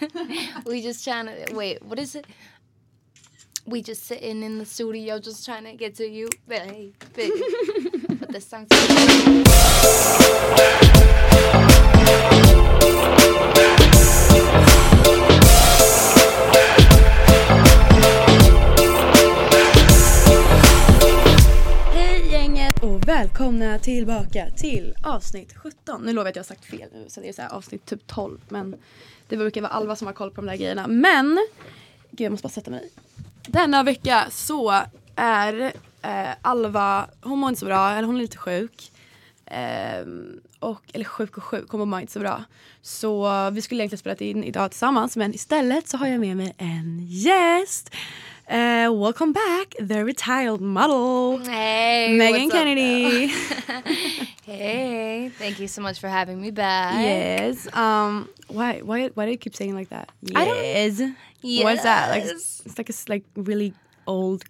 we just trying to wait, what is it? We just sitting in the studio just trying to get to you, baby. but this song's Hej gänget och välkomna tillbaka till avsnitt 17. Nu lovar jag att jag har sagt fel nu så det är så här avsnitt typ 12 men det brukar vara Alva som har koll på de där grejerna. Men, gud jag måste bara sätta mig. Denna vecka så är eh, Alva, hon mår inte så bra, eller hon är lite sjuk. Eh, och, eller sjuk och sjuk, hon mår inte så bra. Så vi skulle egentligen spela in idag tillsammans men istället så har jag med mig en gäst. Eh, welcome back, the retired model. Hey, Megan Kennedy. Hey, thank you so much for having me back. yes. Um. Why? Why? Why do you keep saying like that? I don't- Yes. What's that? Like Yes. it's like a like really old,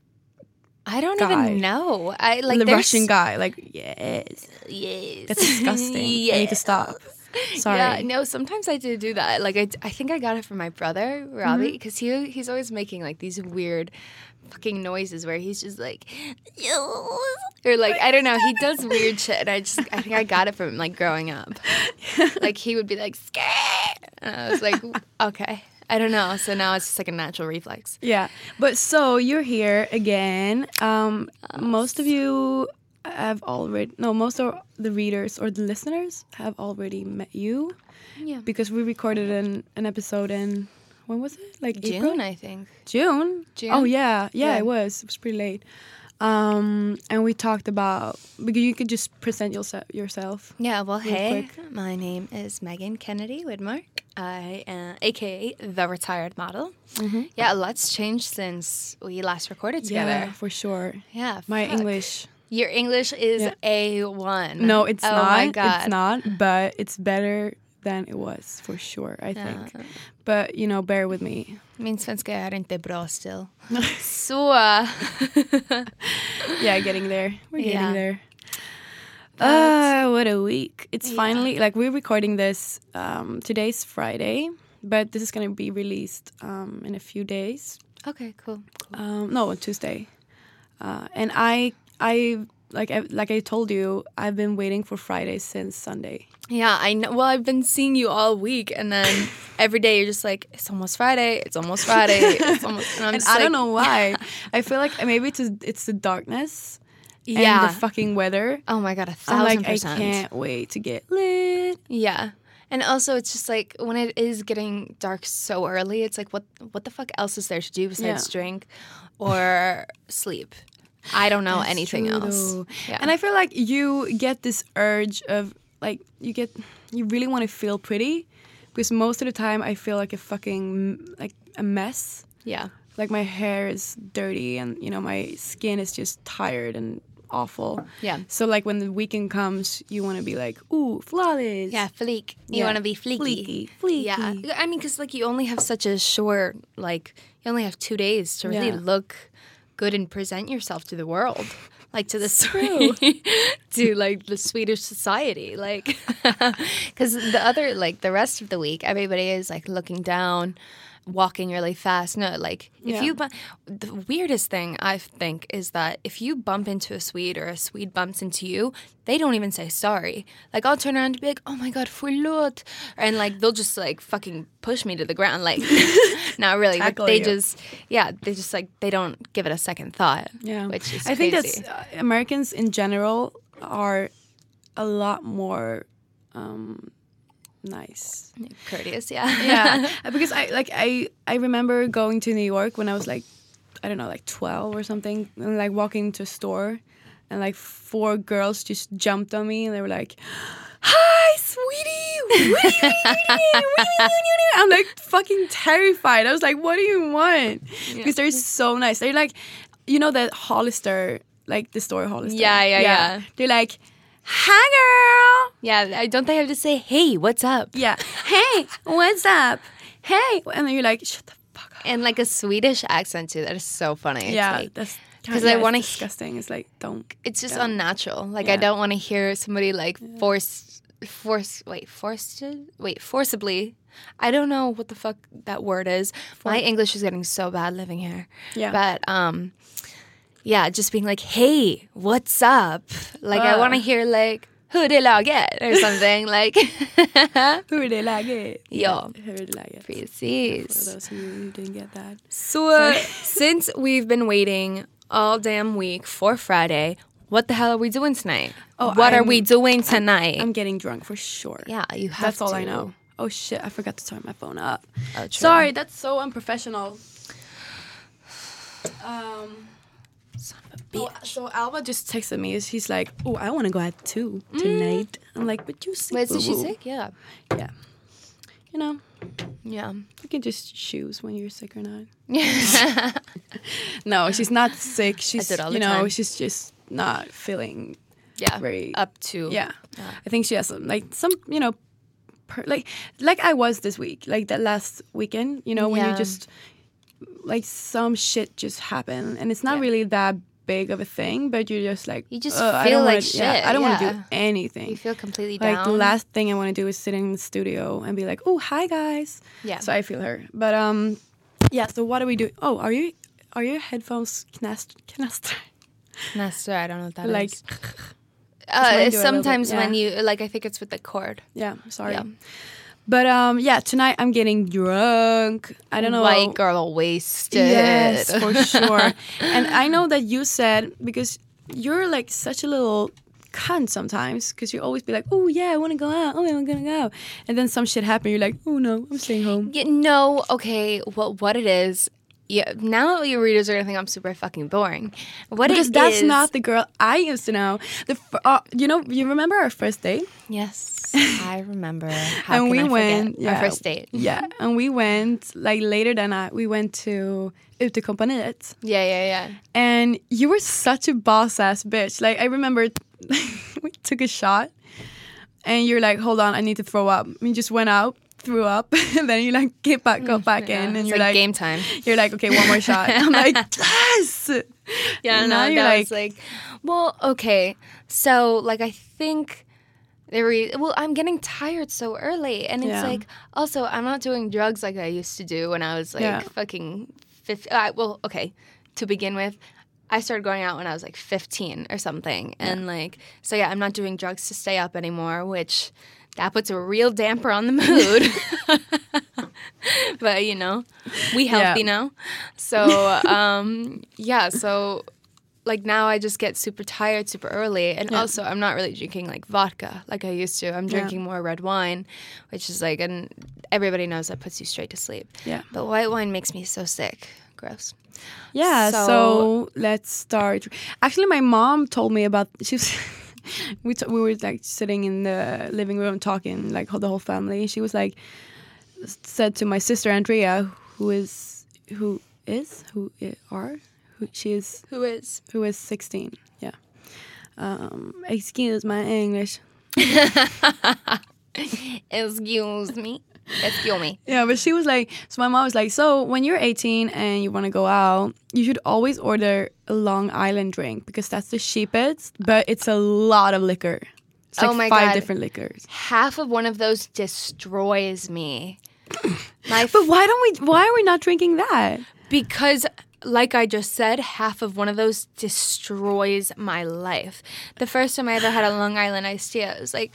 I don't guy. even know. I like the Russian guy. Like yes. Yes. That's disgusting. I need to stop. Sorry. Yeah, no. Sometimes I do do that. Like I, I think I got it from my brother Robbie Mm-hmm. because he he's always making like these weird, fucking noises where he's just like, or like I don't know. He does weird shit, and I just I think I got it from him like growing up. like he would be like scared, and I was like, okay. I don't know. So now it's just like a natural reflex. Yeah. But so you're here again. Um. Most of you have already no. Most of the readers or the listeners have already met you. Yeah. Because we recorded an an episode in when was it? Like April? June, I think. June? June? Oh yeah, yeah, Yeah. it was. It was pretty late. Um, and we talked about because you could just present yourself yourself. Yeah, well, hey, quick. my name is Megan Kennedy Widmark. I am, aka the retired model. Yeah, a lot's changed since we last recorded together. Yeah, for sure. Yeah, My fuck. English. Your English is Yeah. a one. No, it's oh not. My God. It's not, but it's better than it was for sure, I think. But you know, bear with me. Min svenska är inte bra still. Uh, Yeah, getting there. We're getting Yeah. there. Ah, what a week. It's finally like we're recording this um today's Friday, but this is going to be released um in a few days. okay, cool. cool. um, no on Tuesday, uh, and I I like I, like I told you I've been waiting for Friday since Sunday. Yeah, I know. Well, I've been seeing you all week, and then every day you're just like, it's almost Friday. It's almost Friday. It's almost. And I'm And I like, don't know why. I feel like maybe it's it's the darkness Yeah. and the fucking weather. Oh my god, a I'm thousand like I can't wait to get lit. Yeah. And also it's just like when it is getting dark so early, it's like what what the fuck else is there to do besides Yeah. drink or sleep? I don't know anything True, else. Yeah. And I feel like you get this urge of like you get you really want to feel pretty because most of the time I feel like a fucking like a mess. yeah. like my hair is dirty and you know my skin is just tired and awful Yeah. so like when the weekend comes you want to be like ooh flawless Yeah, fleek. You Yeah. want to be fleeky. Fleeky, fleeky. Yeah. I mean, because like you only have such a short, like you only have two days to really Yeah. look good and present yourself to the world. Like to the true. to like the Swedish society, like because the other like the rest of the week, everybody is like looking down, walking really fast. No, like if Yeah. you bu- the weirdest thing I think is that if you bump into a Swede or a Swede bumps into you, they don't even say sorry. Like I'll turn around and be like, "Oh my god, förlåt," and like they'll just like fucking push me to the ground. Like not really, they you. just yeah, they just like they don't give it a second thought. yeah which is i think crazy. that's uh, americans in general are a lot more um, nice. Courteous, yeah. yeah because i like i i remember going to new york when i was like i don't know like 12 or something and like walking into a store and like four girls just jumped on me and they were like hi sweetie i'm like fucking terrified i was like what do you want because they're so nice they're like you know that hollister like the store hollister Yeah, yeah, yeah. they're like hi girl Yeah, I- don't they have to say, hey, what's up? yeah. Hey, what's up? Hey. And then you're like, shut the fuck up. And like a Swedish accent too. That is so funny. Yeah, like- that's 'cause yeah, I wanna- disgusting. It's like don't. it's just don't. unnatural. Like I don't want to hear somebody like force, force, wait, forced, wait, forcibly. I don't know what the fuck that word is. My English is getting so bad living here. Yeah. But um, yeah, just being like, hey, what's up? Like I Uh. want to hear like hur är laget or something like. Hur är det läget? Ja. Hur är det läget? For those you who didn't get that. So since we've been waiting all damn week for Friday, what the hell are we doing tonight? Oh, what are I'm- we doing tonight? I'm getting drunk for sure. yeah, you have That's all I know. Oh shit, I forgot to turn my phone up. Oh. Sorry, that's so unprofessional. Um, Son of a oh, so Alva just texted me. She's like, "Oh, I want to go out too tonight." Mm. I'm like, "But you sick?" Wait, so she's sick? Yeah. Yeah. You know, Yeah. You can just choose when you're sick or not. no, she's not sick. She's do all you know time. she's just not feeling. Yeah. Very- Up to. Yeah, I think she has some, like some you know, per, like like I was this week, like that last weekend. You know when you just like some shit just happened, and it's not Yeah. really that big of a thing, but you're just like You just "Ugh, I feel don't wanna, like yeah, shit, I don't want to do anything. You feel completely like down. the last thing I want to do is sit in the studio and be like, "Oh, hi guys." Yeah. So I feel her. But um, yeah. So what do we do? Oh, are you are your headphones knast knaster? Nestor, I don't know what that Like, is. mine Uh, sometimes when yeah. you like, I think it's with the cord. yeah. Sorry. Yeah. But um, yeah. Tonight I'm getting drunk. I don't know. White girl wasted. Yes, for sure. and I know that you said because you're like such a little cunt sometimes because you always be like, oh yeah, I want to go out. Oh, yeah, I'm gonna go. And then some shit happen. You're like, oh no, I'm staying home. Yeah, no, okay. Well, what it is, yeah. Now all your readers are gonna think I'm super fucking boring. What Because it that's is- not the girl I used to know. The f- uh, you know you remember our first date Yes, I remember. How and we I went forget? our first date. Yeah, and we went like later than I. We went to Utekompaniet. Yeah, yeah, yeah. And you were such a boss ass bitch. Like I remember we took a shot and you're like, hold on, I need to throw up. We just went out, threw up, and then you like get back go back Yeah, in and it's you're like, like, game time. You're like, okay, one more shot. I'm like, yes. Yeah, And no, now you're was like, well, okay. So, like, I think the re- well, I'm getting tired so early, and it's Yeah. like, also, I'm not doing drugs like I used to do when I was like Yeah. fucking 15. Uh, well, okay, to begin with. I started going out when I was like 15 or something. And like, so yeah, I'm not doing drugs to stay up anymore, which that puts a real damper on the mood. but you know, we healthy Yeah. now. So um, yeah, so like now I just get super tired super early, and also I'm not really drinking like vodka like I used to. I'm drinking more red wine, which is like, and everybody knows that puts you straight to sleep. Yeah. But white wine makes me so sick. Gross. Yeah, so, So- let's start. Actually, my mom told me about. She was. we t- we were like sitting in the living room talking, like the whole family. She was like, said to my sister Andrea, who is who is who are who she is Who is? who is sixteen. Yeah. Um, excuse my English. Excuse me. Excuse me. Yeah, but she was like, so my mom was like, so when you're 18 and you want to go out, you should always order a Long Island drink because that's the cheapest, but it's a lot of liquor. It's oh like Oh my five God. different liquors. Half of one of those destroys me. My But why don't we? Why are we not drinking that? Because, like I just said, half of one of those destroys my life. The first time I ever had a Long Island iced tea, I was like,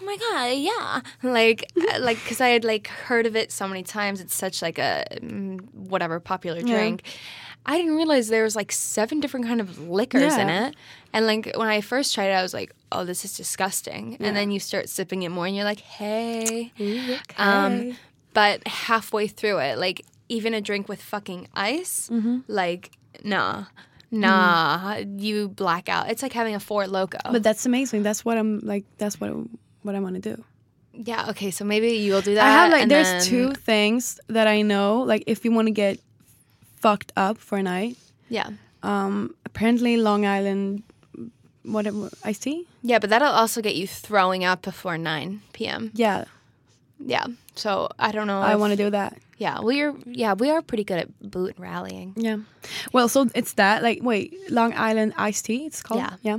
"Oh my god, yeah!" Like, uh, like because I had like heard of it so many times. It's such like a mm, whatever popular drink. I didn't realize there was like seven different kind of liquors in it. And like when I first tried it, I was like, "Oh, this is disgusting." And then you start sipping it more, and you're like, "Hey." Um, but halfway through it, like even a drink with fucking ice, Mm-hmm. like nah, nah, you black out. It's like having a Four Loco. But that's amazing. That's what I'm like. That's what what I want to do. yeah, okay, so maybe you'll do that. I have like there's then- two things that I know. Like if you want to get fucked up for a night, Yeah, um, apparently Long Island, whatever I see. yeah, but that'll also get you throwing up before nine p.m. Yeah, Yeah, so I don't know. I want to do that. Yeah, we're yeah we are pretty good at boot and rallying. Yeah. Well, so it's that. Like, wait, Long Island iced tea. It's called. Yeah. Yeah.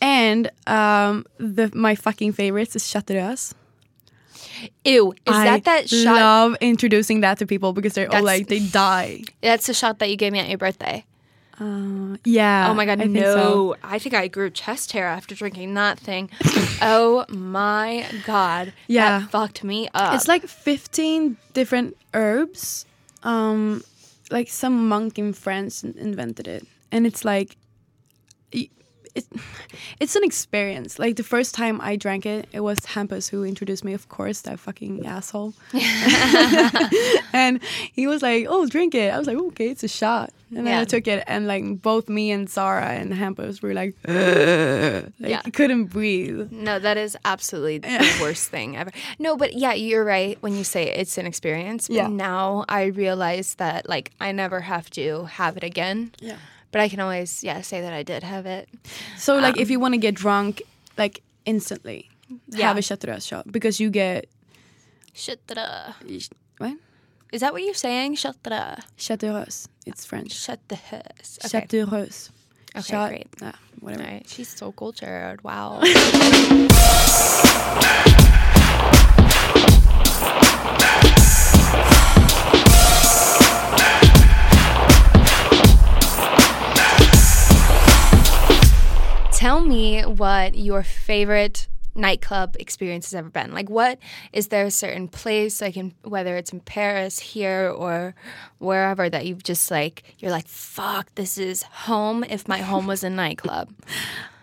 And um, the my fucking favorites is Chateaureuse. Ew, is I that that shot? I love introducing that to people because they're all like they die. That's the shot that you gave me at your birthday. Uh, yeah. Oh my god, I think no! so. I think I grew chest hair after drinking that thing. oh my god, Yeah. that fucked me up. It's like 15 different herbs. Um, like some monk in France invented it, and it's like, it, it's an experience. Like the first time I drank it, it was Hampus who introduced me. Of course, that fucking asshole. and he was like, "Oh, drink it." I was like, oh, "Okay, it's a shot." And then I took it, and like both me and Sarah and Hampus were like, like Yeah. couldn't breathe. no, that is absolutely the worst thing ever. No, but yeah, you're right when you say it's an experience. But Yeah. now I realize that like I never have to have it again. Yeah. But I can always yeah say that I did have it. So like if you want to get drunk like instantly, Yeah. have a Chateaureuse shot because you get Shut the. what? Is that what you're saying? Shut the. Chateaureuse. It's French. Shut the hus. Okay. Chateaureuse. Okay, Shot- great. ah, whatever. All right, she's so cultured. Wow. Tell me what your favorite nightclub experience has ever been. Like, what is there a certain place, like in whether it's in Paris, here, or wherever that you've just like you're like, fuck, this is home. If my home was a nightclub.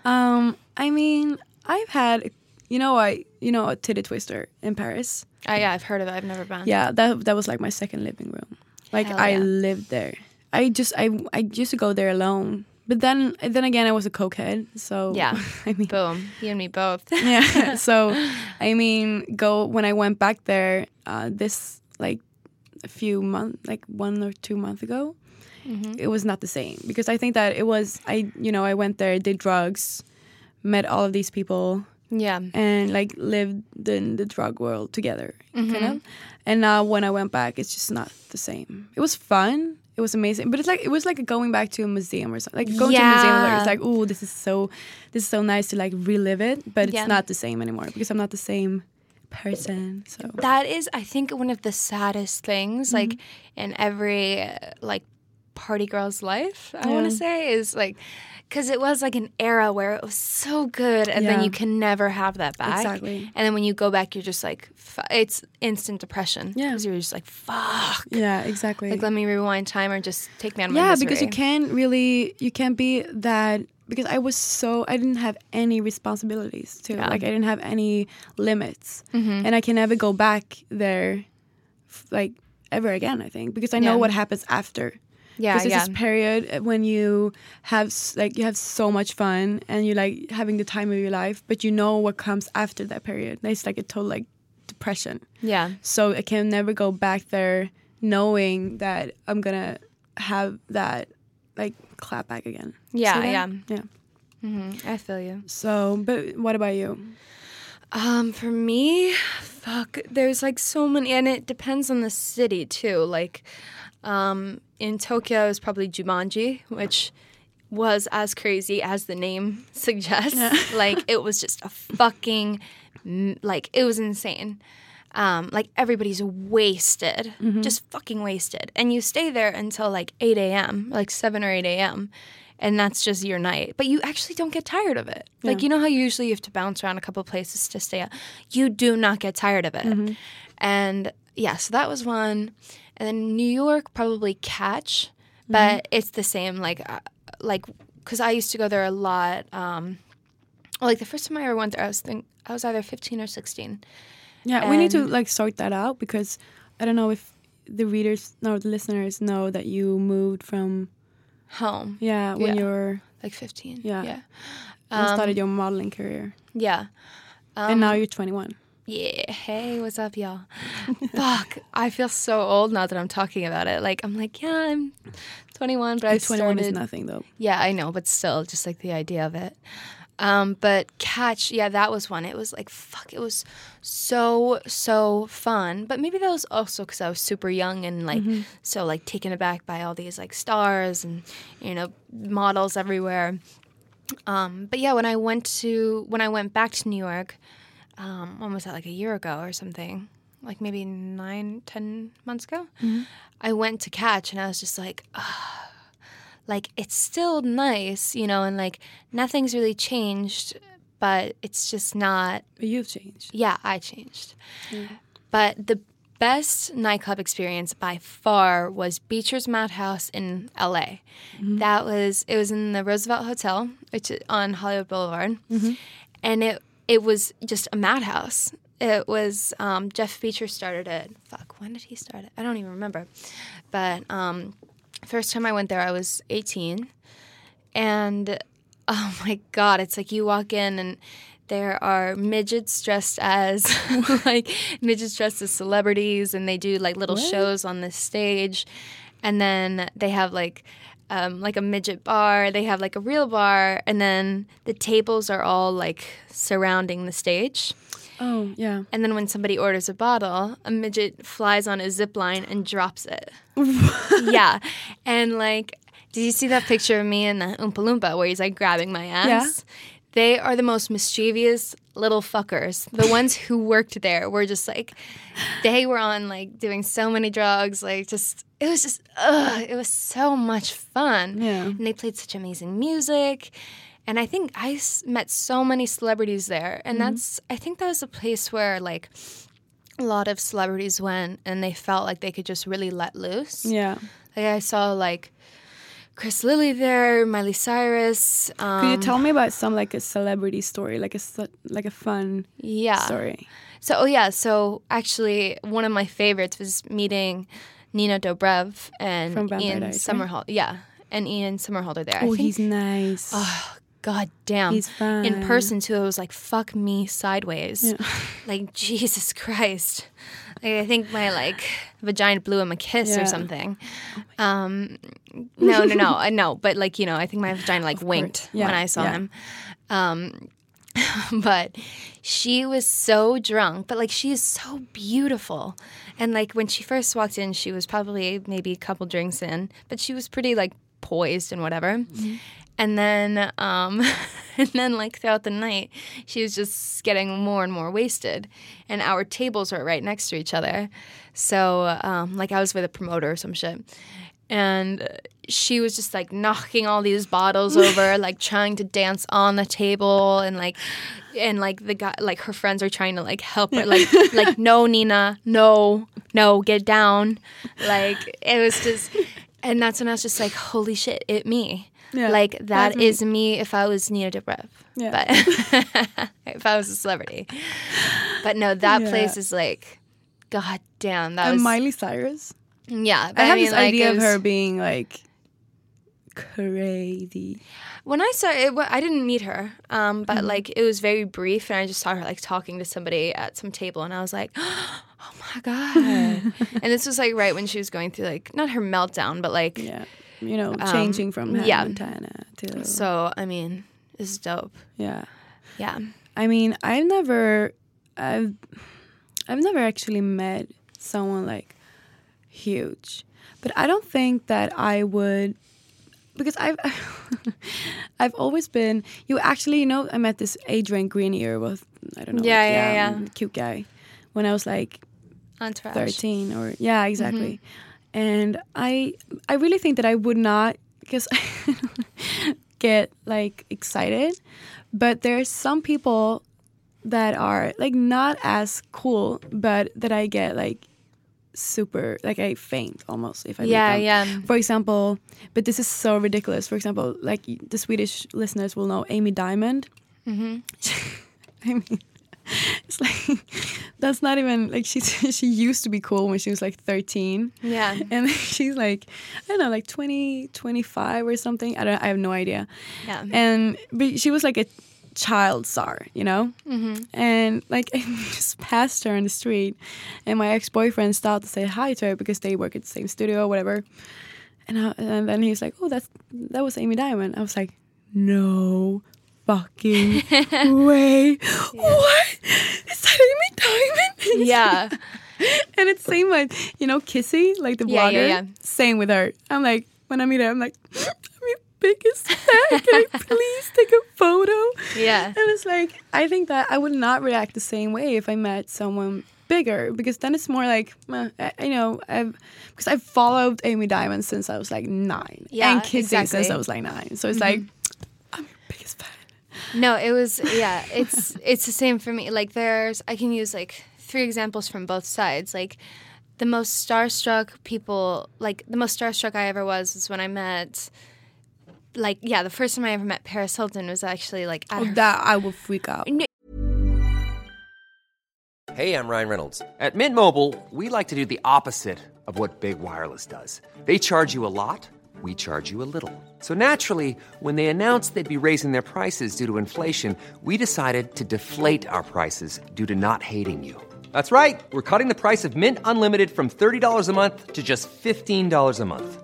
Um, I mean, I've had, you know, I you know a titty twister in Paris. Oh yeah, I've heard of it. I've never been. Yeah, that that was like my second living room. Like Hell I lived there. I just I I used to go there alone. But then then again, I was a cokehead, so Yeah. I mean, Boom. You and me both. yeah. so, I mean, go when I went back there uh, this like a few months, like one or two months ago. It was not the same because I think that it was I you know I went there, did drugs, met all of these people, Yeah. and like lived in the drug world together, kind of. And now when I went back, it's just not the same. It was fun. It was amazing, but it's like it was like going back to a museum or something. Like going to a museum, like, Yeah. it's like, oh, this is so, this is so nice to like relive it, but it's Yeah. not the same anymore because I'm not the same person. So That is, I think, one of the saddest things, like Mm-hmm. in every like party girl's life. I want to say is like, because it was like an era where it was so good, and then you can never have that back. Exactly. And then when you go back, you're just like, it's instant depression. Yeah. Because you're just like, fuck. yeah, exactly. Like, let me rewind time or just take me out of my yeah, because you can't really, you can't be that. Because I was so, I didn't have any responsibilities too. Yeah. Like I didn't have any limits, Mm-hmm. and I can never go back there, f- like ever again. I think because I know Yeah. what happens after. Yeah, Because yeah. there's this period when you have like you have so much fun and you're like having the time of your life, but you know what comes after that period. It's like a total like depression. yeah. So I can never go back there knowing that I'm gonna have that like clap back again. Yeah, See that? yeah. yeah. hmm I feel you. So, but what about you? Um, for me, fuck, there's like so many, and it depends on the city too. Like, um, in Tokyo is probably Jumanji, which was as crazy as the name suggests. like, it was just a fucking, like, it was insane. Um, like everybody's wasted, just fucking wasted, and you stay there until like 8 a.m., like 7 or 8 a.m., and that's just your night. But you actually don't get tired of it. Like you know how usually you have to bounce around a couple places to stay out. You do not get tired of it. And yeah, so that was one. And then New York probably Catch but it's the same. Like, uh, like because I used to go there a lot. Um, like the first time I ever went there, I was think I was either fifteen or sixteen. Yeah, we need to like sort that out because I don't know if the readers or the listeners know that you moved from Home, yeah when Yeah. you're like fifteen. Yeah. yeah, and Um, started your modeling career yeah. Um, and now you're 21. Yeah. Hey, what's up, y'all? Fuck. I feel so old now that I'm talking about it. Like I'm like, yeah, I'm 21, but I Like 21 started. is nothing though. Yeah, I know, but still, just like the idea of it. Um, but catch, yeah, that was one. It was like fuck. It was so so fun. But maybe that was also because I was super young and like so like taken aback by all these like stars and you know models everywhere. Um, but yeah, when I went to when I went back to New York, um, when was that? Like a year ago or something? Like maybe nine, ten months ago. I went to catch and I was just like, ah, like it's still nice, you know, and like nothing's really changed, but it's just not. But you've changed. Yeah, I changed. But the best nightclub experience by far was Beecher's Madhouse in LA. That was it was in the Roosevelt Hotel, which is on Hollywood Boulevard, and it it was just a madhouse. It was um, Jeff Beecher started it. Fuck, when did he start it? I don't even remember. But um, first time I went there, I was 18, and oh my god, it's like you walk in and there are midgets dressed as like midgets dressed as celebrities, and they do like little shows on the stage, and then they have like. Um, like a midget bar, they have like a real bar, and then the tables are all like surrounding the stage. Oh yeah. And then when somebody orders a bottle, a midget flies on a zip line and drops it. yeah. And like, did you see that picture of me and the Oompa Loompa where he's like grabbing my ass? Yeah. They are the most mischievous little fuckers. The ones who worked there were just like, they were on like doing so many drugs, like just, it was just, ugh, it was so much fun. Yeah. And they played such amazing music. And I think I s- met so many celebrities there. And that's, I think that was a place where like a lot of celebrities went and they felt like they could just really let loose. Yeah. Like I saw like Chris Lilley there, Miley Cyrus. Um, Could you tell me about some like a celebrity story, like a like a fun yeah. story? So, oh yeah. So actually, one of my favorites was meeting Nina Dobrev and Ian right? Yeah, and Ian Somerhalder there. Oh, think- he's nice. Oh, God damn. He's fun. In person too, it was like fuck me sideways. Like Jesus Christ. Like I think my like vagina blew him a kiss Yeah. or something. Um no, no, no. I know, but like, you know, I think my vagina like winked Yeah, when I saw yeah. him. Um but she was so drunk, but like she is so beautiful. And like when she first walked in, she was probably maybe a couple drinks in, but she was pretty like poised and whatever. And then um and then like throughout the night, she was just getting more and more wasted. And our tables were right next to each other. So um like I was with a promoter or some shit. And she was just like knocking all these bottles over, like trying to dance on the table, and like, and like the guy, like her friends are trying to like help her, like, like no, Nina, no, no, get down, like it was just, and that's when I was just like, holy shit, it me, Yeah, like that that's me. is me if I was Nina Dobrev, Yeah. but if I was a celebrity, but no, that Yeah. place is like, god damn, that and was Miley Cyrus. Yeah. I have mean, this like, idea it of her being like crazy. When I saw it, wa- I didn't meet her, um, but Mm-hmm. like it was very brief, and I just saw her like talking to somebody at some table, and I was like, "Oh my god!" and this was like right when she was going through like not her meltdown, but like Yeah. You know, changing from Hannah Um, yeah. Montana to so. I mean, it's dope. yeah. Yeah, I mean, I've never, I've, I've never actually met someone like huge, but I don't think that I would, because I've, I've always been. You actually, you know, I met this Adrian Grenier with I don't know, Yeah, like, yeah, yeah. um, cute guy, when I was like entourage. 13 or yeah exactly Mm-hmm. and i i really think that i would not because get like excited but there's some people that are like not as cool but that i get like super like I faint almost if I Yeah, yeah. For example, but this is so ridiculous. For example, like the Swedish listeners will know Amy Diamond. Mm-hmm. I mean, it's like that's not even like she she used to be cool when she was like 13 Yeah. and she's like i don't know like 20 25 or something i don't i have no idea Yeah. and but she was like a child star you know Mm-hmm. and like i just passed her on the street and my ex-boyfriend stopped to say hi to her because they work at the same studio or whatever and, I, and then he's like oh that's that was amy diamond i was like no fucking way what is that amy diamond Yeah. and it's same like you know Kissie, like the Yeah, blogger. yeah, yeah. Same with her. I'm like when I meet her, I'm like, I'm your biggest fan. Can I please take a photo? Yeah. And it's like I think that I would not react the same way if I met someone bigger because then it's more like you know I've because I've followed Amy Diamond since I was like nine Yeah, and Kissie since. I was like nine. So it's mm-hmm. like I'm your biggest fan. No, it was yeah. It's it's the same for me. Like there's I can use like three examples from both sides. Like the most starstruck people, like the most starstruck I ever was was when I met. Like yeah, the first time I ever met Paris Hilton was actually like at Oh, her that I will freak out. Hey, I'm Ryan Reynolds. At Mint Mobile, we like to do the opposite of what Big Wireless does. They charge you a lot, we charge you a little. So naturally, when they announced they'd be raising their prices due to inflation, we decided to deflate our prices due to not hating you. That's right. We're cutting the price of Mint Unlimited from $30 a month to just $15 a month.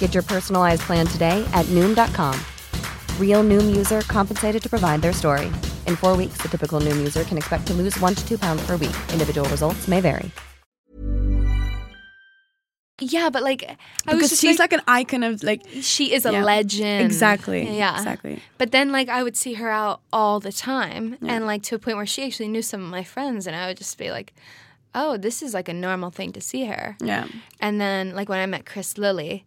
Get your personalized plan today at Noom.com. Real Noom user compensated to provide their story. In four weeks, the typical Noom user can expect to lose one to two pounds per week. Individual results may vary. Yeah, but like I was Because just she's like, an icon of like she is a Yeah. legend. Exactly. Yeah. Exactly. But then like I would see her out all the time and like to a point where she actually knew some of my friends and I would just be like, "Oh, this is like a normal thing to see her." yeah. And then like when I met Chris Lilley,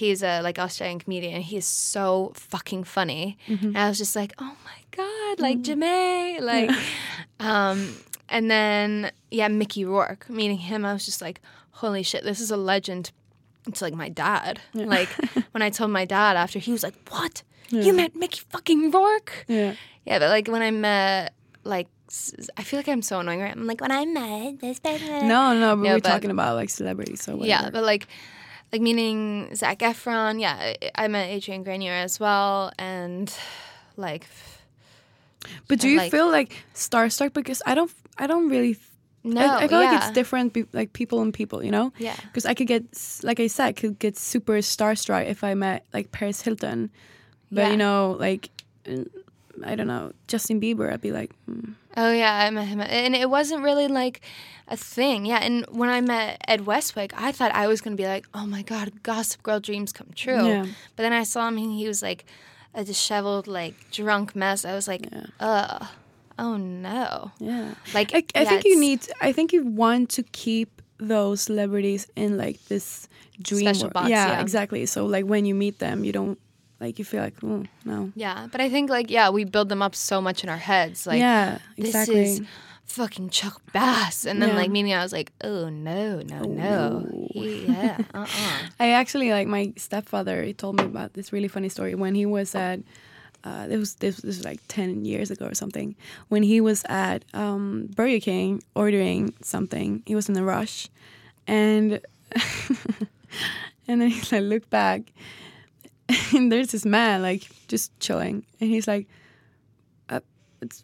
he's a like Australian comedian. He's so fucking funny. And I was just like, "Oh my god, like Ja'mie." Like um and then yeah, Mickey Rourke. Meeting him, I was just like, "Holy shit, this is a legend." It's like my dad. Like when I told my dad after, he was like, "What? You met Mickey fucking Rourke?" Yeah. Yeah, but like when I met like I feel like I'm so annoying. Right? I'm like when I met this person. No, no, but No, we're but- talking about like celebrities. So whatever. Yeah, but like, like meaning Zac Efron. Yeah, I- met Adrian Grenier as well, and like, But do you like- feel like starstruck? Because I don't, I don't really. no, I, I feel like it's different, like people and people, you know. Yeah. Because I could get, like I said, I could get super starstruck if I met like Paris Hilton, but Yeah. you know, like, I don't know, Justin Bieber. I'd be like, mm. Oh yeah, I met him, and it wasn't really like a thing. Yeah, and when I met Ed Westwick, I thought I was gonna be like, oh my god, Gossip Girl dreams come true. Yeah. But then I saw him, and he was like a disheveled, like drunk mess. I was like, ugh, oh no. yeah. Like I, I yeah, think you need. I think you want to keep those celebrities in like this dream. Box, yeah, yeah. exactly. So like when you meet them, you don't like you feel like, oh no. Yeah, but I think like yeah, we build them up so much in our heads. Like yeah, exactly. this is fucking Chuck Bass, and then Yeah. like meeting, I was like, oh no, no, no, He- yeah, uh, uh I actually like my stepfather. He told me about this really funny story when he was at. Uh, this was this, this was like ten years ago or something. When he was at um, Burger King ordering something, he was in a rush, and and then he's like, look back, and there's this man like just chilling, and he's like, uh,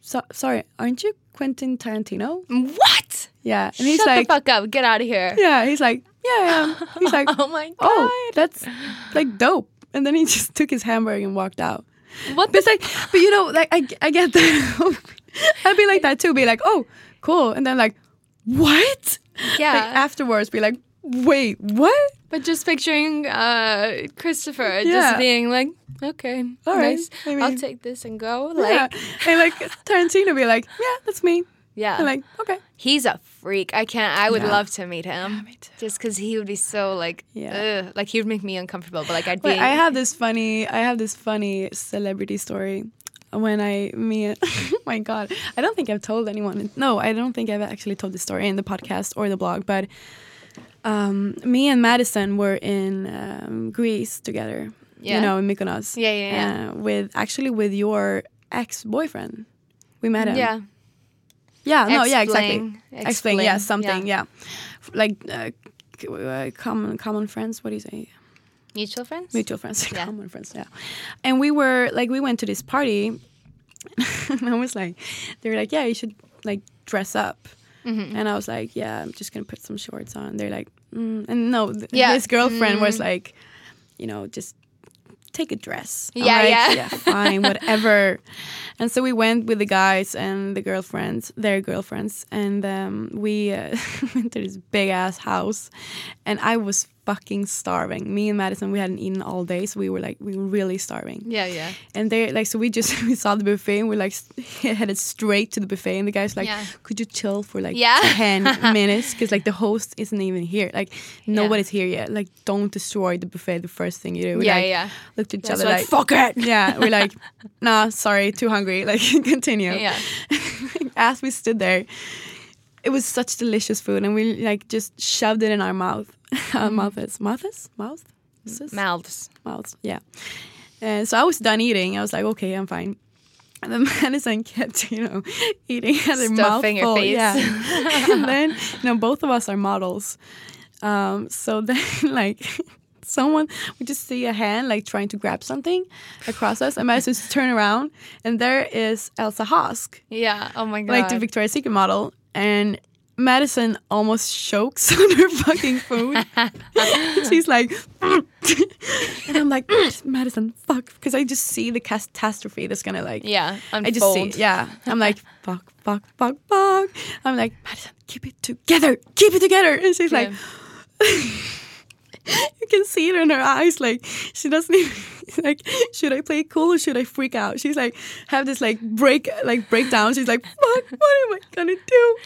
so- sorry, aren't you Quentin Tarantino? What? Yeah, and he's Shut like, the fuck up. Get out of here. yeah, he's like, yeah, am. He's like, Oh my god. oh, that's like dope. And then he just took his hamburger and walked out. What But it's like, but you know, like I, I get that. I'd be like that too. Be like, oh, cool, and then like, what? Yeah. Like afterwards, be like, wait, what? But just picturing uh, Christopher Yeah. just being like, okay, All right. nice. I I'll mean- take this and go. yeah. Like, And like Tarantino be like, yeah, that's me. yeah. And like, okay. He's a freak. I can't. I would Yeah. love to meet him. me too. Just because he would be so like, Yeah. ugh, like he would make me uncomfortable. But like I'd be. Wait, I have this funny. I have this funny celebrity story. When I me, oh my God, I don't think I've told anyone. No, I don't think I've actually told this story in the podcast or the blog. But um, me and Madison were in um, Greece together. Yeah. You know, in Mykonos. Yeah, yeah, yeah. Uh, with actually with your ex boyfriend. We met him. yeah. Yeah. No. Yeah. Exactly. Explain. Explain Yeah. Something. yeah. Yeah. Like uh, uh, common common friends. What do you say? Mutual friends. mutual friends, Yeah. common friends, yeah. And we were like, we went to this party, and I was like, they were like, yeah, you should like dress up, Mm-hmm. and I was like, yeah, I'm just gonna put some shorts on. They're like, mm. and no, th- Yeah. his girlfriend was Mm. like, you know, just take a dress. I'm Yeah, yeah. fine, whatever. And so we went with the guys and the girlfriends, their girlfriends, and um, we uh, went to this big ass house, and I was fucking starving. Me and Madison, we hadn't eaten all day, so we were like, we were really starving. Yeah, yeah. And they like, so we just we saw the buffet and we like headed straight to the buffet, and the guys like, Yeah. could you chill for like Yeah. ten minutes because like the host isn't even here, like nobody's here yet. Like, don't destroy the buffet the first thing you do. We, Yeah, like, yeah. Looked at each other like, like, "Fuck it." Yeah, we're like, nah, sorry, too hungry. Like, continue. Yeah. As we stood there, it was such delicious food, and we like just shoved it in our mouth. Uh, mm-hmm. our mouths, mouths, mouth, Mouths. mouths. Yeah. And so I was done eating. I was like, okay, I'm fine. And then Madison kept, you know, eating at mouth Stuffing full. face. Yeah. and then, you know, both of us are models. Um, so then, like, someone we just see a hand like trying to grab something across us, and Madison just turn around, and there is Elsa Hosk, Yeah. Oh my god. like the Victoria's Secret model, and Madison almost chokes on her fucking food. She's like, and I'm like, Madison, fuck, because I just see the catastrophe that's gonna like, yeah. Unfold. I just see, yeah. I'm like, fuck, fuck, fuck, fuck. I'm like, Madison, keep it together, keep it together, and she's like. You can see it in her eyes, like she doesn't even like. Should I play cool or should I freak out? She's like have this like break, like breakdown. She's like, "Fuck, what am I gonna do?"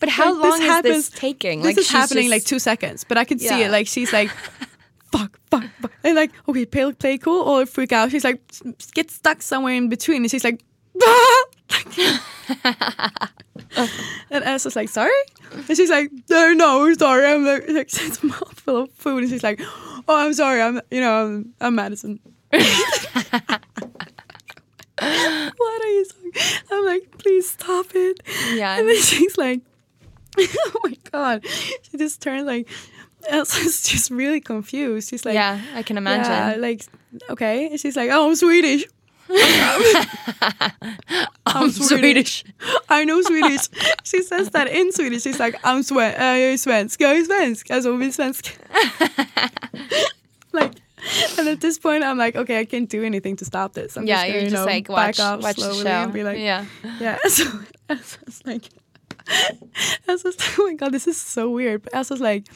But how Like, long is this taking? This Like, is happening like two seconds, but I could see it. Like she's like, "Fuck, fuck, fuck," and like, okay, play play cool or freak out. She's like, get stuck somewhere in between, and she's like. Ah! and Elsa's like, sorry? And she's like, no, no, sorry. I'm like, like it's a mouthful of food. And she's like, oh, I'm sorry. I'm, you know, I'm, I'm Madison. what are you saying? I'm like, please stop it. Yeah. And then she's like, oh my God. She just turned like, Elsa's just really confused. She's like, yeah, I can imagine. yeah, like, okay. And she's like, oh, I'm Swedish. I'm Swedish. I know Swedish. She says that in Swedish. She's like, I'm swe- uh, jag är svensk. Jag är svensk. Alltså, är svensk. like, and at this point, I'm like, okay, I can't do anything to stop this. I'm yeah, just gonna, you're you just know, like back watch off watch the slowly show. and be like, yeah. yeah. So Elsa's like, Elsa's oh my god, this is so weird. But Elsa's like,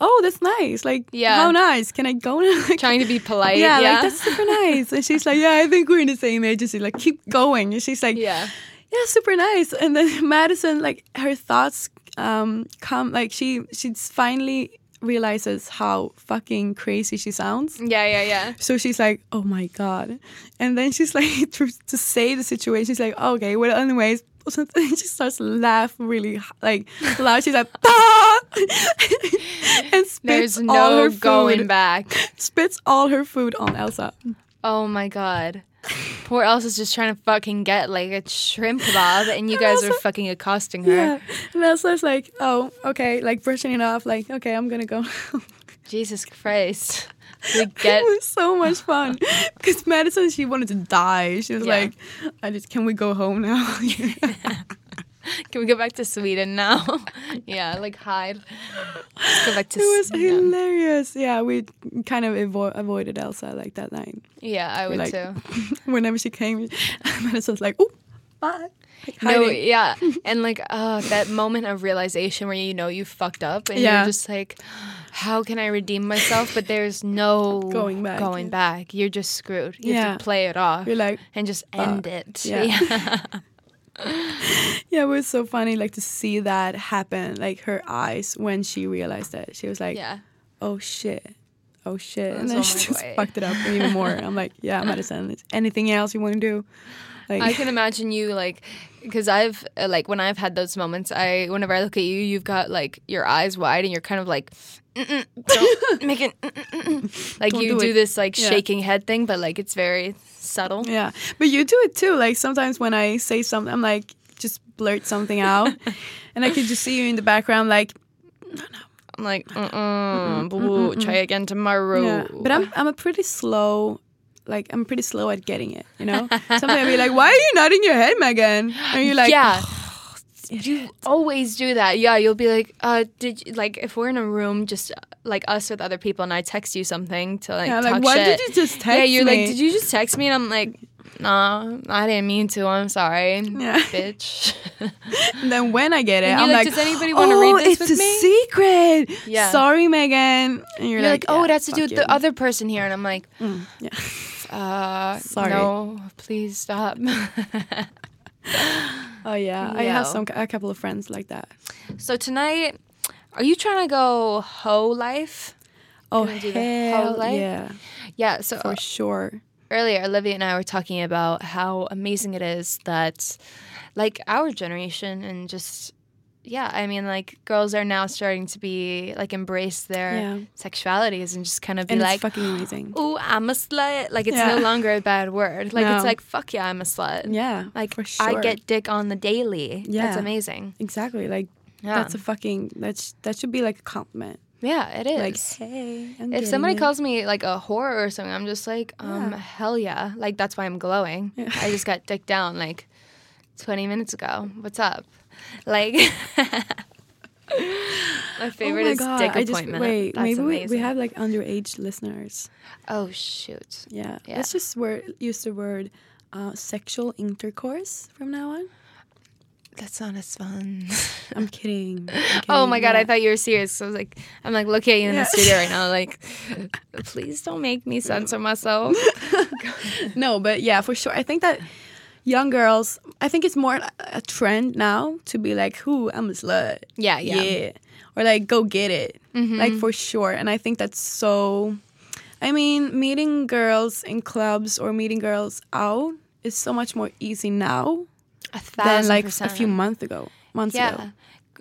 oh, that's nice. Like, Yeah. how nice. Can I go now? Like, Trying to be polite. yeah, Yeah. like that's super nice. And she's like, yeah, I think we're in the same agency. Like, keep going. And she's like, yeah. yeah, super nice. And then Madison, like, her thoughts um come like she she's finally realizes how fucking crazy she sounds. Yeah, yeah, yeah. So she's like, oh my god. And then she's like, to, to say the situation, she's like, okay, well, anyways. She starts to laugh really like loud. She's like, ah! and spits There's all her food, going back. Spits all her food on Elsa. Oh my god. Poor Elsa's just trying to fucking get like a shrimp kebab, and you guys are fucking accosting her. Yeah. And Elsa's like, oh, okay, like brushing it off, like, okay, I'm gonna go. Jesus Christ. We get it was so much fun because Madison she wanted to die. She was Yeah. like, "I just can we go home now?" Can we go back to Sweden now? yeah, like hide. Let's go back to it was Sweden. hilarious. Yeah, we kind of avo- avoided Elsa like that night. Yeah, I would like- too. Whenever she came, Madison was like, "Oh, bye." Like, No, yeah, and like uh, that moment of realization where you know you fucked up, and Yeah. you're just like, "How can I redeem myself?" But there's no Going back, Going yeah. back. You're just screwed. You have Yeah. to play it off You're like, and just end it. yeah. yeah, it was so funny, like to see that happen, like her eyes when she realized it. She was like, yeah. "Oh shit." Oh shit! And then she just way. fucked it up even more. I'm like, yeah, is Anything else you want to do? Like, I can imagine you like because I've uh, like when I've had those moments. I whenever I look at you, you've got like your eyes wide and you're kind of like. "Mm-mm, Don't make it. mm-mm, mm-mm." Like Don't you do do, this like Yeah. shaking head thing, but like it's very subtle. Yeah, but you do it too. Like sometimes when I say something, I'm like just blurt something out, and I can just see you in the background, like no no I'm like, mm-mm, boo, try again tomorrow. yeah. But I'm I'm a pretty slow, like I'm pretty slow at getting it. You know, sometimes I'll be like, "Why are you nodding your head, Megan?" And you're like, yeah. You always do that. Yeah, you'll be like, uh, did you, like if we're in a room just uh, like us with other people and I text you something to like Yeah, like, why shit. did you just text? Yeah, you're me? like, did you just text me? And I'm like, nah, I didn't mean to. I'm sorry, Yeah. bitch. And then when I get it, I'm like, like, "Does anybody wanna oh, read this it's with a me?" secret. Yeah. Sorry, Megan. And you're, You're like, oh, "Yeah, it has to do with you." the other person here, and I'm like, Yeah. uh, Sorry. no, please stop. Oh yeah, I have some a couple of friends like that. so tonight, are you trying to go hoe life? Oh hell life? yeah, Yeah. So for uh, sure. earlier olivia and i were talking about how amazing it is that like our generation and just yeah i mean like girls are now starting to be like embrace their Yeah. sexualities and just kind of be And like fucking amazing. oh i'm a slut like it's Yeah. no longer a bad word like it's like fuck yeah i'm a slut Yeah, like for i get dick on the daily Yeah. that's amazing exactly like Yeah. that's a fucking that's that should be like a compliment. yeah it is Like hey, I'm if somebody it. calls me like a whore or something, I'm just like, um, hell yeah. Like that's why I'm glowing. I just got dick down like 20 minutes ago. What's up? Like my favorite oh my is God, dick I just, appointment. Wait, That's maybe we, we have like underage listeners. Oh shoot. Yeah, Yeah. let's just word, use the word uh, sexual intercourse from now on. That's not as fun. I'm kidding. I'm oh my god, yeah. I thought you were serious. So I was like, I'm like looking at you in the studio right now, like, please don't make me censor myself. no, but yeah, for sure. I think that young girls, I think it's more a trend now to be like, "Who I'm a slut." Yeah, yeah. Or like, go get it. Mm-hmm. Like for sure. And I think that's so. I mean, meeting girls in clubs or meeting girls out is so much more easy now A than like percent. a few months ago. Months yeah ago.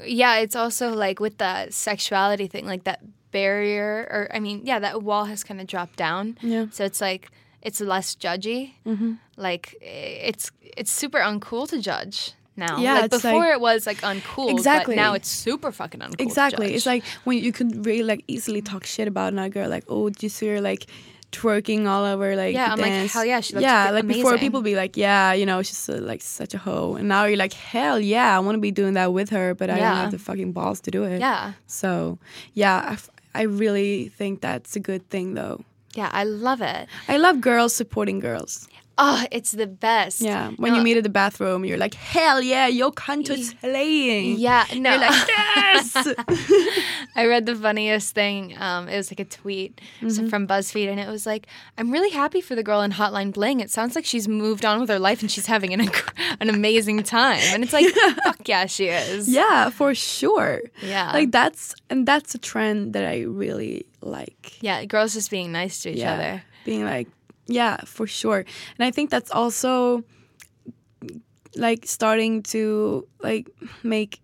yeah it's also like with the sexuality thing like that barrier or i mean yeah that wall has kind of dropped down Yeah. so it's like it's less judgy Mm-hmm. like it's it's super uncool to judge now Yeah, like before like- it was like uncool Exactly. but now it's super fucking uncool to Exactly. It's like when you could really like easily talk shit about another girl, like, oh, did you see her like twerking all over like Yeah, I'm like, hell yeah, she looks yeah. Like before, people be like, yeah, you know, she's uh, like such a hoe, and now you're like, hell yeah, I want to be doing that with her, but I don't have the fucking balls to do it. yeah So yeah, I, f- I really think that's a good thing though. Yeah i love it I love girls supporting girls. Oh it's the best Yeah, when No, you meet at the bathroom, you're like, hell yeah, your cunt is slaying. yeah no You're like, yes. I read the funniest thing. Um, it was like a tweet Mm-hmm. from BuzzFeed, and it was like, "I'm really happy for the girl in Hotline Bling. It sounds like she's moved on with her life and she's having an an amazing time." And it's like, "Fuck yeah, she is." Yeah, for sure. Yeah. Like that's and that's a trend that I really like. yeah. Girls just being nice to each yeah. other. Being like, yeah, for sure. And I think that's also like starting to like make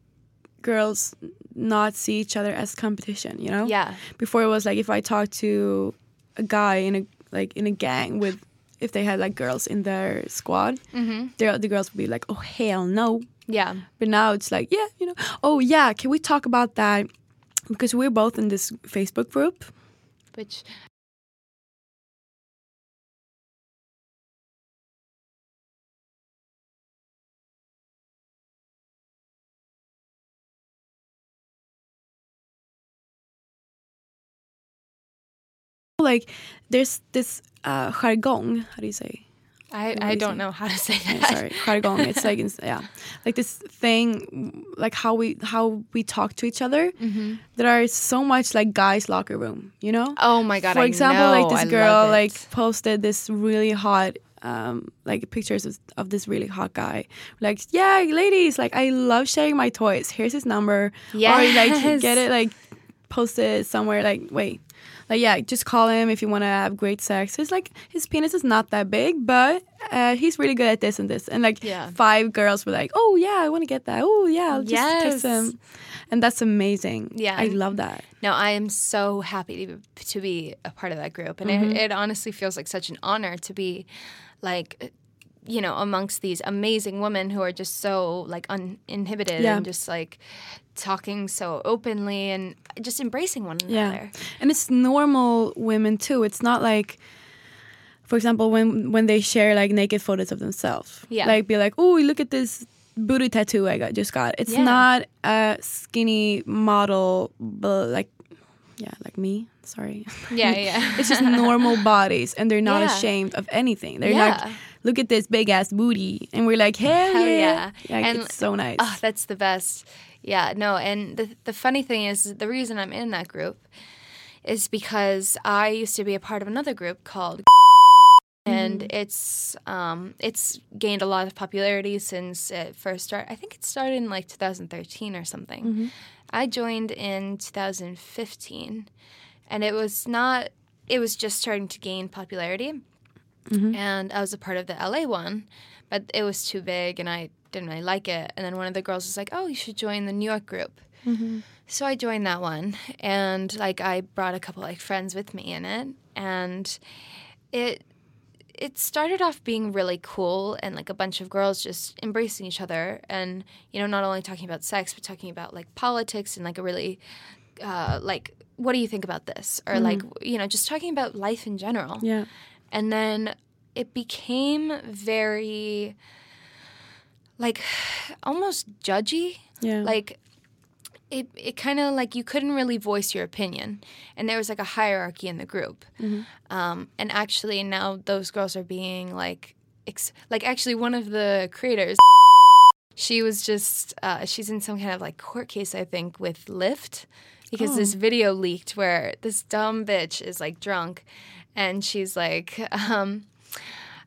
girls not see each other as competition, you know? Yeah. Before it was like if I talk to a guy in a like in a gang with if they had like girls in their squad, mm-hmm. the the girls would be like, "Oh hell no!" Yeah. But now it's like, yeah, you know, oh yeah, can we talk about that? Because we're both in this Facebook group. Which Like, there's this uh, jargong. How do you say? I, I don't know how to say Yeah, that. sorry, jargong. It's like yeah, like this thing, like how we how we talk to each other. There are so much like guys' locker room, you know. Oh my god! For I example, like this girl like posted this really hot um like pictures of, of this really hot guy like yeah ladies like i love sharing my toys here's his number Yeah, or like get it like posted somewhere like wait like yeah just call him if you want to have great sex. It's like his penis is not that big but uh, he's really good at this and this. And like Yeah. five girls were like oh yeah i want to get that. Oh yeah i'll just Yes. him. And that's amazing. Yeah, i love that. No, I am so happy to be, to be a part of that group, and Mm-hmm. it, it honestly feels like such an honor to be, like, you know, amongst these amazing women who are just so like uninhibited Yeah. and just like talking so openly and just embracing one Yeah. another. And it's normal women too. It's not like for example when when they share like naked photos of themselves. Yeah. Like be like, "Oh, look at this booty tattoo I got just got." It's Yeah. not a skinny model but like yeah, like me. Sorry. Yeah, yeah. it's just normal bodies and they're not Yeah. ashamed of anything. They're Yeah. like look at this big ass booty and we're like, "Hell, Hell yeah." yeah. Like, And- it's so nice. Oh, that's the best. Yeah, no, and the the funny thing is the reason I'm in that group is because I used to be a part of another group called and it's um, it's gained a lot of popularity since it first started. I think it started in like 2013 or something. I joined in 2015, and it was not. It was just starting to gain popularity, Mm-hmm. and I was a part of the LA one, but it was too big, and I didn't really like it. And then one of the girls was like, "Oh, you should join the New York group." Mm-hmm. So I joined that one, and like I brought a couple like friends with me in it, and it it started off being really cool and like a bunch of girls just embracing each other and you know not only talking about sex but talking about like politics and like a really uh, like what do you think about this or mm-hmm. like you know just talking about life in general yeah. And then it became very like almost judgy. Yeah. like it, it kind of like you couldn't really voice your opinion. And there was like a hierarchy in the group. Um, and actually now those girls are being like ex- like actually one of the creators she was just uh, she's in some kind of like court case i think with lyft. Because this video leaked where this dumb bitch is like drunk and she's like um,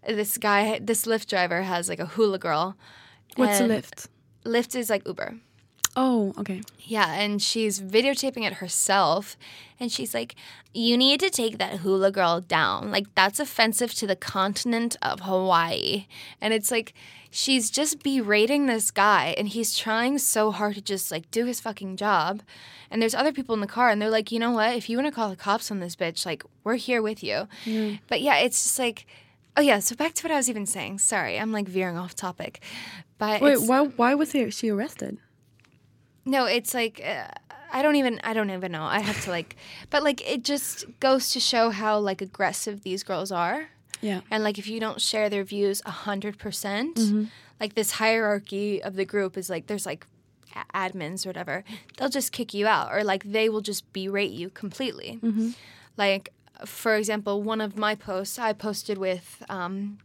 this guy this lyft driver has like a hula girl What's a lift? lyft is like uber Oh, okay. yeah, and she's videotaping it herself. And she's like, You need to take that hula girl down. Like, that's offensive to the continent of Hawaii. And it's like, she's just berating this guy, and he's trying so hard to just like do his fucking job. And there's other people in the car, and they're like, You know what? If you want to call the cops on this bitch, like, we're here with you. Mm. But yeah, it's just like, Oh, yeah, so back to what I was even saying. Sorry, I'm like veering off topic. But Wait, why why was he, she arrested? No, it's like uh, I don't even I don't even know. I have to like, but like it just goes to show how like aggressive these girls are, Yeah. and like if you don't share their views a hundred percent, Mm-hmm. like this hierarchy of the group is like there's like a- admins or whatever. They'll just kick you out, or like they will just berate you completely. Mm-hmm. Like for example, one of my posts I posted with. Um,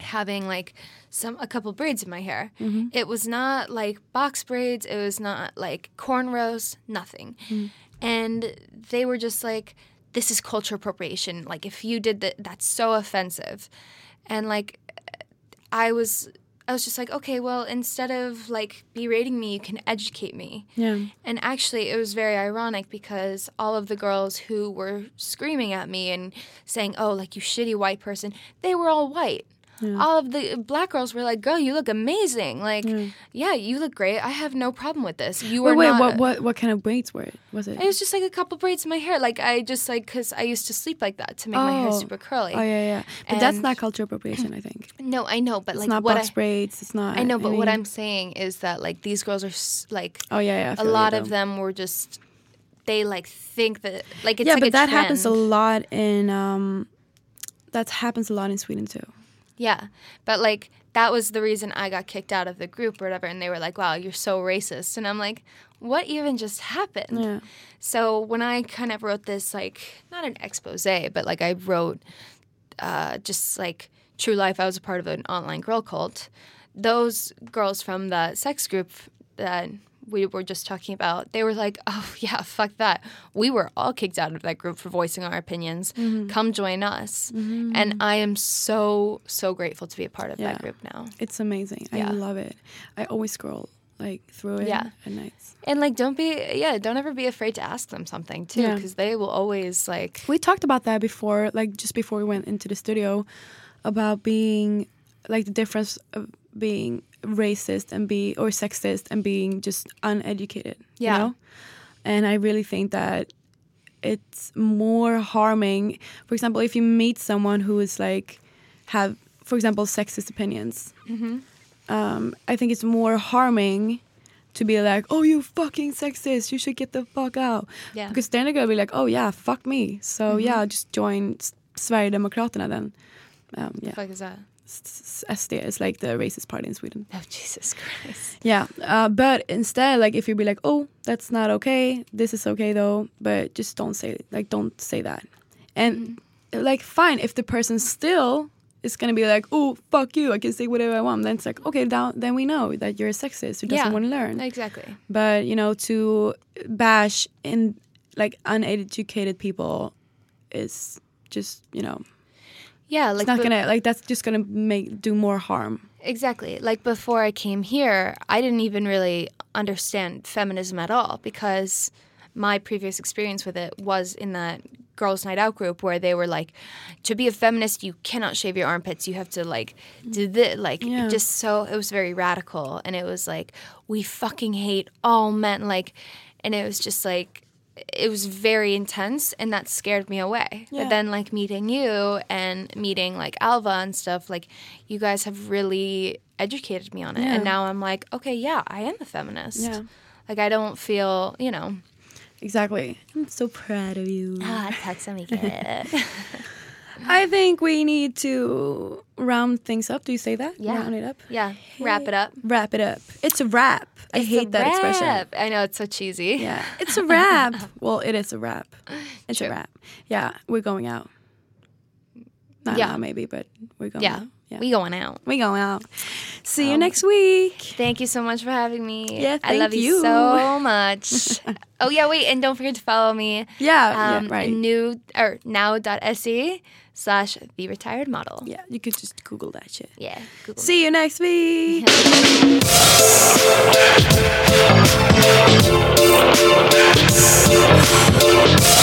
having like some a couple braids in my hair. Mm-hmm. It was not like box braids, it was not like cornrows, nothing. Mm. And they were just like this is culture appropriation. Like if you did that that's so offensive. And like I was I was just like, okay, well, instead of like berating me, you can educate me. Yeah. And actually, it was very ironic because all of the girls who were screaming at me and saying, oh, like you shitty white person, they were all white. All of the black girls were like, "Girl, you look amazing. Like, yeah, you look great. I have no problem with this. You Wait, are wait, not." what, what, what kind of braids were it? Was it? It was just like a couple braids in my hair. Like I just like because I used to sleep like that to make my hair Oh. super curly. Oh yeah, yeah. But that's not cultural appropriation, I think. No, I know, but It's like not what box I, braids. It's not. I know, but what mean- I'm saying is that like these girls are like Oh yeah, yeah. I a lot of them were just they like think that like it's yeah, like but a that happens a lot in. um That happens a lot in Sweden too. Yeah, but like that was the reason I got kicked out of the group or whatever, and they were like, "Wow, you're so racist," and I'm like, "What even just happened?" Yeah. So when I kind of wrote this, like not an expose, but like I wrote uh, just like true life. I was a part of an online girl cult. Those girls from the sex group that we were just talking about, they were like, "Oh yeah, fuck that. We were all kicked out of that group for voicing our opinions. Mm-hmm. Come join us." And I am so so grateful to be a part of Yeah. that group now. It's amazing. I love it. I always scroll like through it Yeah. at nights. And like, don't be yeah, don't ever be afraid to ask them something too, Yeah. because they will always like We talked about that before, like just before we went into the studio, about being like the difference of being racist and be or sexist and being just uneducated. Yeah. You know? And I really think that it's more harming. For example, if you meet someone who is like have, for example, sexist opinions, Mm-hmm. um, I think it's more harming to be like, "Oh, you fucking sexist! You should get the fuck out." Yeah. Mm-hmm. Because then they're gonna be like, "Oh yeah, fuck me." So yeah, just join Sverigedemokraterna then. Um, yeah, fuck is that? SD is like the racist party in Sweden. Oh Jesus Christ. Yeah, uh, but instead, like if you be like, "Oh, that's not okay. This is okay though," but just don't say like don't say that. And Mm-hmm. like, fine if the person still is gonna be like, "Oh, fuck you. I can say whatever I want." Then it's like, okay, now then we know that you're a sexist who doesn't Yeah. want to learn. Exactly. But you know, to bash in like uneducated people is just you know Yeah, like it's not gonna like that's just gonna make do more harm. Exactly. Like before I came here, I didn't even really understand feminism at all because my previous experience with it was in that girls' night out group where they were like, to be a feminist, you cannot shave your armpits. You have to like do this. Like, Yeah. just so, it was very radical. And it was like, we fucking hate all men. Like, and it was just like, it was very intense and that scared me away. Yeah. But then like meeting you and meeting like Alva and stuff, like you guys have really educated me on it. Yeah. And now I'm like, okay, yeah, I am a feminist. Yeah. Like I don't feel, you know, Exactly. I'm so proud of you. ah, tack så mycket. I think we need to round things up. Do you say that? Yeah. Round it up. yeah, wrap it up. Wrap it up. It's a wrap. I It's hate that expression. I know it's so cheesy. Yeah. It's a wrap. well, it is a wrap. It's True. a wrap. Yeah, we're going out. Not Yeah. now, maybe, but we're going Yeah. out. Yeah. We going out. we going out. See you next week. Thank you so much for having me. Yeah, I love you, you. so much. oh yeah, wait, and don't forget to follow me. Yeah, um, yeah, right. New or now.se slash the retired model. Yeah, you could just Google that shit. Yeah. Google See you next week.